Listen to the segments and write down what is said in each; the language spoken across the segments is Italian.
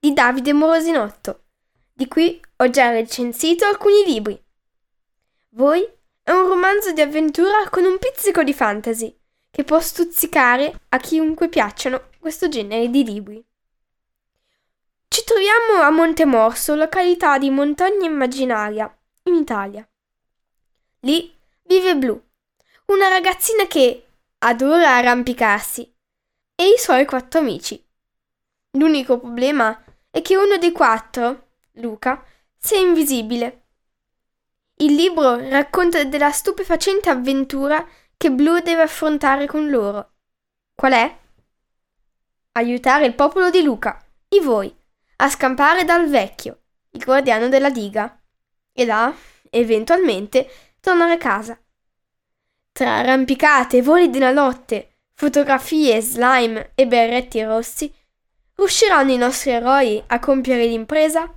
di Davide Morosinotto. Di cui ho già recensito alcuni libri. Voi è un romanzo di avventura con un pizzico di fantasy che può stuzzicare a chiunque piacciono questo genere di libri. Ci troviamo a Montemorso, località di montagna immaginaria, in Italia. Lì vive Blu, una ragazzina che adora arrampicarsi, e i suoi quattro amici. L'unico problema è che uno dei quattro, Luca, sia invisibile. Il libro racconta della stupefacente avventura che Blu deve affrontare con loro. Qual è? Aiutare il popolo di Luca, di voi, a scampare dal vecchio, il guardiano della diga, e là, eventualmente, tornare a casa. Tra arrampicate e voli della notte, fotografie, slime e berretti rossi, riusciranno i nostri eroi a compiere l'impresa?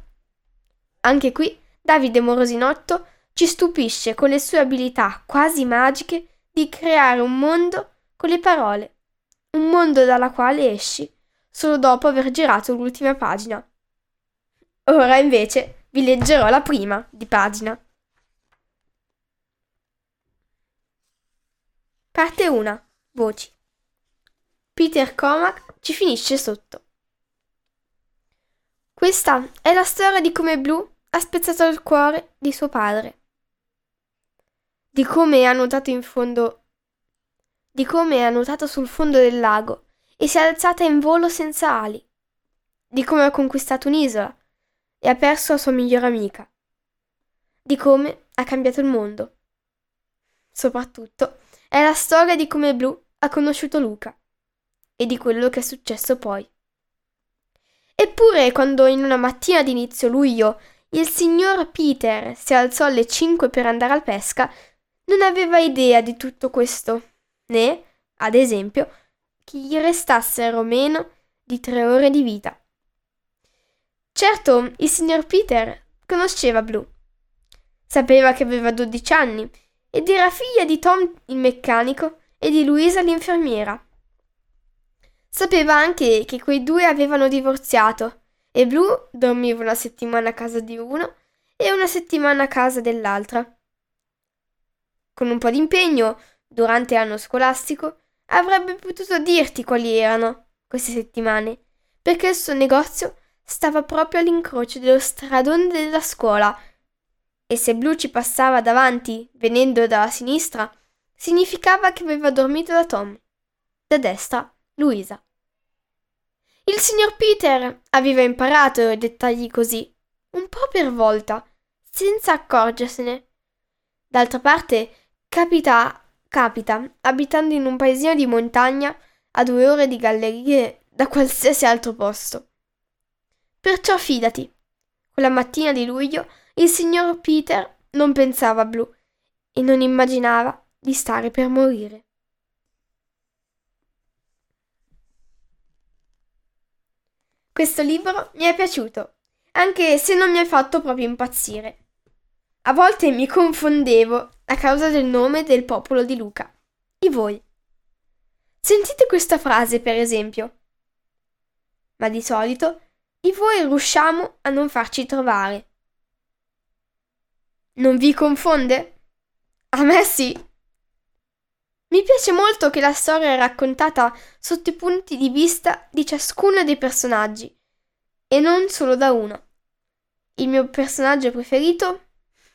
Anche qui Davide Morosinotto ci stupisce con le sue abilità quasi magiche di creare un mondo con le parole, un mondo dalla quale esci solo dopo aver girato l'ultima pagina. Ora invece vi leggerò la prima di pagina. Parte 1. Voci. Peter Comac ci finisce sotto. Questa è la storia di come Blue ha spezzato il cuore di suo padre. Di come ha nuotato in fondo di come ha nuotato sul fondo del lago e si è alzata in volo senza ali. Di come ha conquistato un'isola e ha perso la sua migliore amica. Di come ha cambiato il mondo. Soprattutto è la storia di come Blue ha conosciuto Luca e di quello che è successo poi. Eppure, quando in una mattina di inizio luglio il signor Peter si alzò alle 5 per andare al pesca, non aveva idea di tutto questo, né, ad esempio, che gli restassero meno di tre ore di vita. Certo, il signor Peter conosceva Blue. Sapeva che aveva 12 anni ed era figlia di Tom il meccanico e di Louisa l'infermiera. Sapeva anche che quei due avevano divorziato e Blue dormiva una settimana a casa di uno e una settimana a casa dell'altra. Con un po' di impegno, durante l'anno scolastico, avrebbe potuto dirti quali erano queste settimane, perché il suo negozio stava proprio all'incrocio dello stradone della scuola e se Blu ci passava davanti venendo dalla sinistra, significava che aveva dormito da Tom. Da destra, Luisa. Il signor Peter aveva imparato dettagli così, un po' per volta, senza accorgersene. D'altra parte, capita, capita, abitando in un paesino di montagna a due ore di gallerie da qualsiasi altro posto. Perciò fidati. Quella mattina di luglio il signor Peter non pensava a Blu e non immaginava di stare per morire. Questo libro mi è piaciuto, anche se non mi ha fatto proprio impazzire. A volte mi confondevo a causa del nome del popolo di Luca. I voi. Sentite questa frase, per esempio. Ma di solito i voi riusciamo a non farci trovare. Non vi confonde? A me sì. Mi piace molto che la storia è raccontata sotto i punti di vista di ciascuno dei personaggi e non solo da uno. Il mio personaggio preferito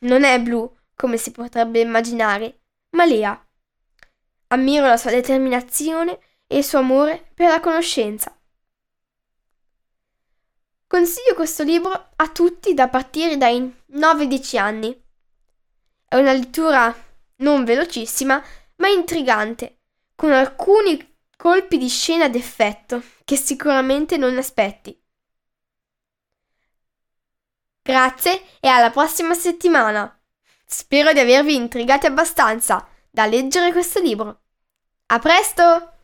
non è Blue, come si potrebbe immaginare, ma Lea. Ammiro la sua determinazione e il suo amore per la conoscenza. Consiglio questo libro a tutti da partire dai 9-10 anni. È una lettura non velocissima, ma intrigante, con alcuni colpi di scena d'effetto che sicuramente non aspetti. Grazie e alla prossima settimana. Spero di avervi intrigati abbastanza da leggere questo libro. A presto!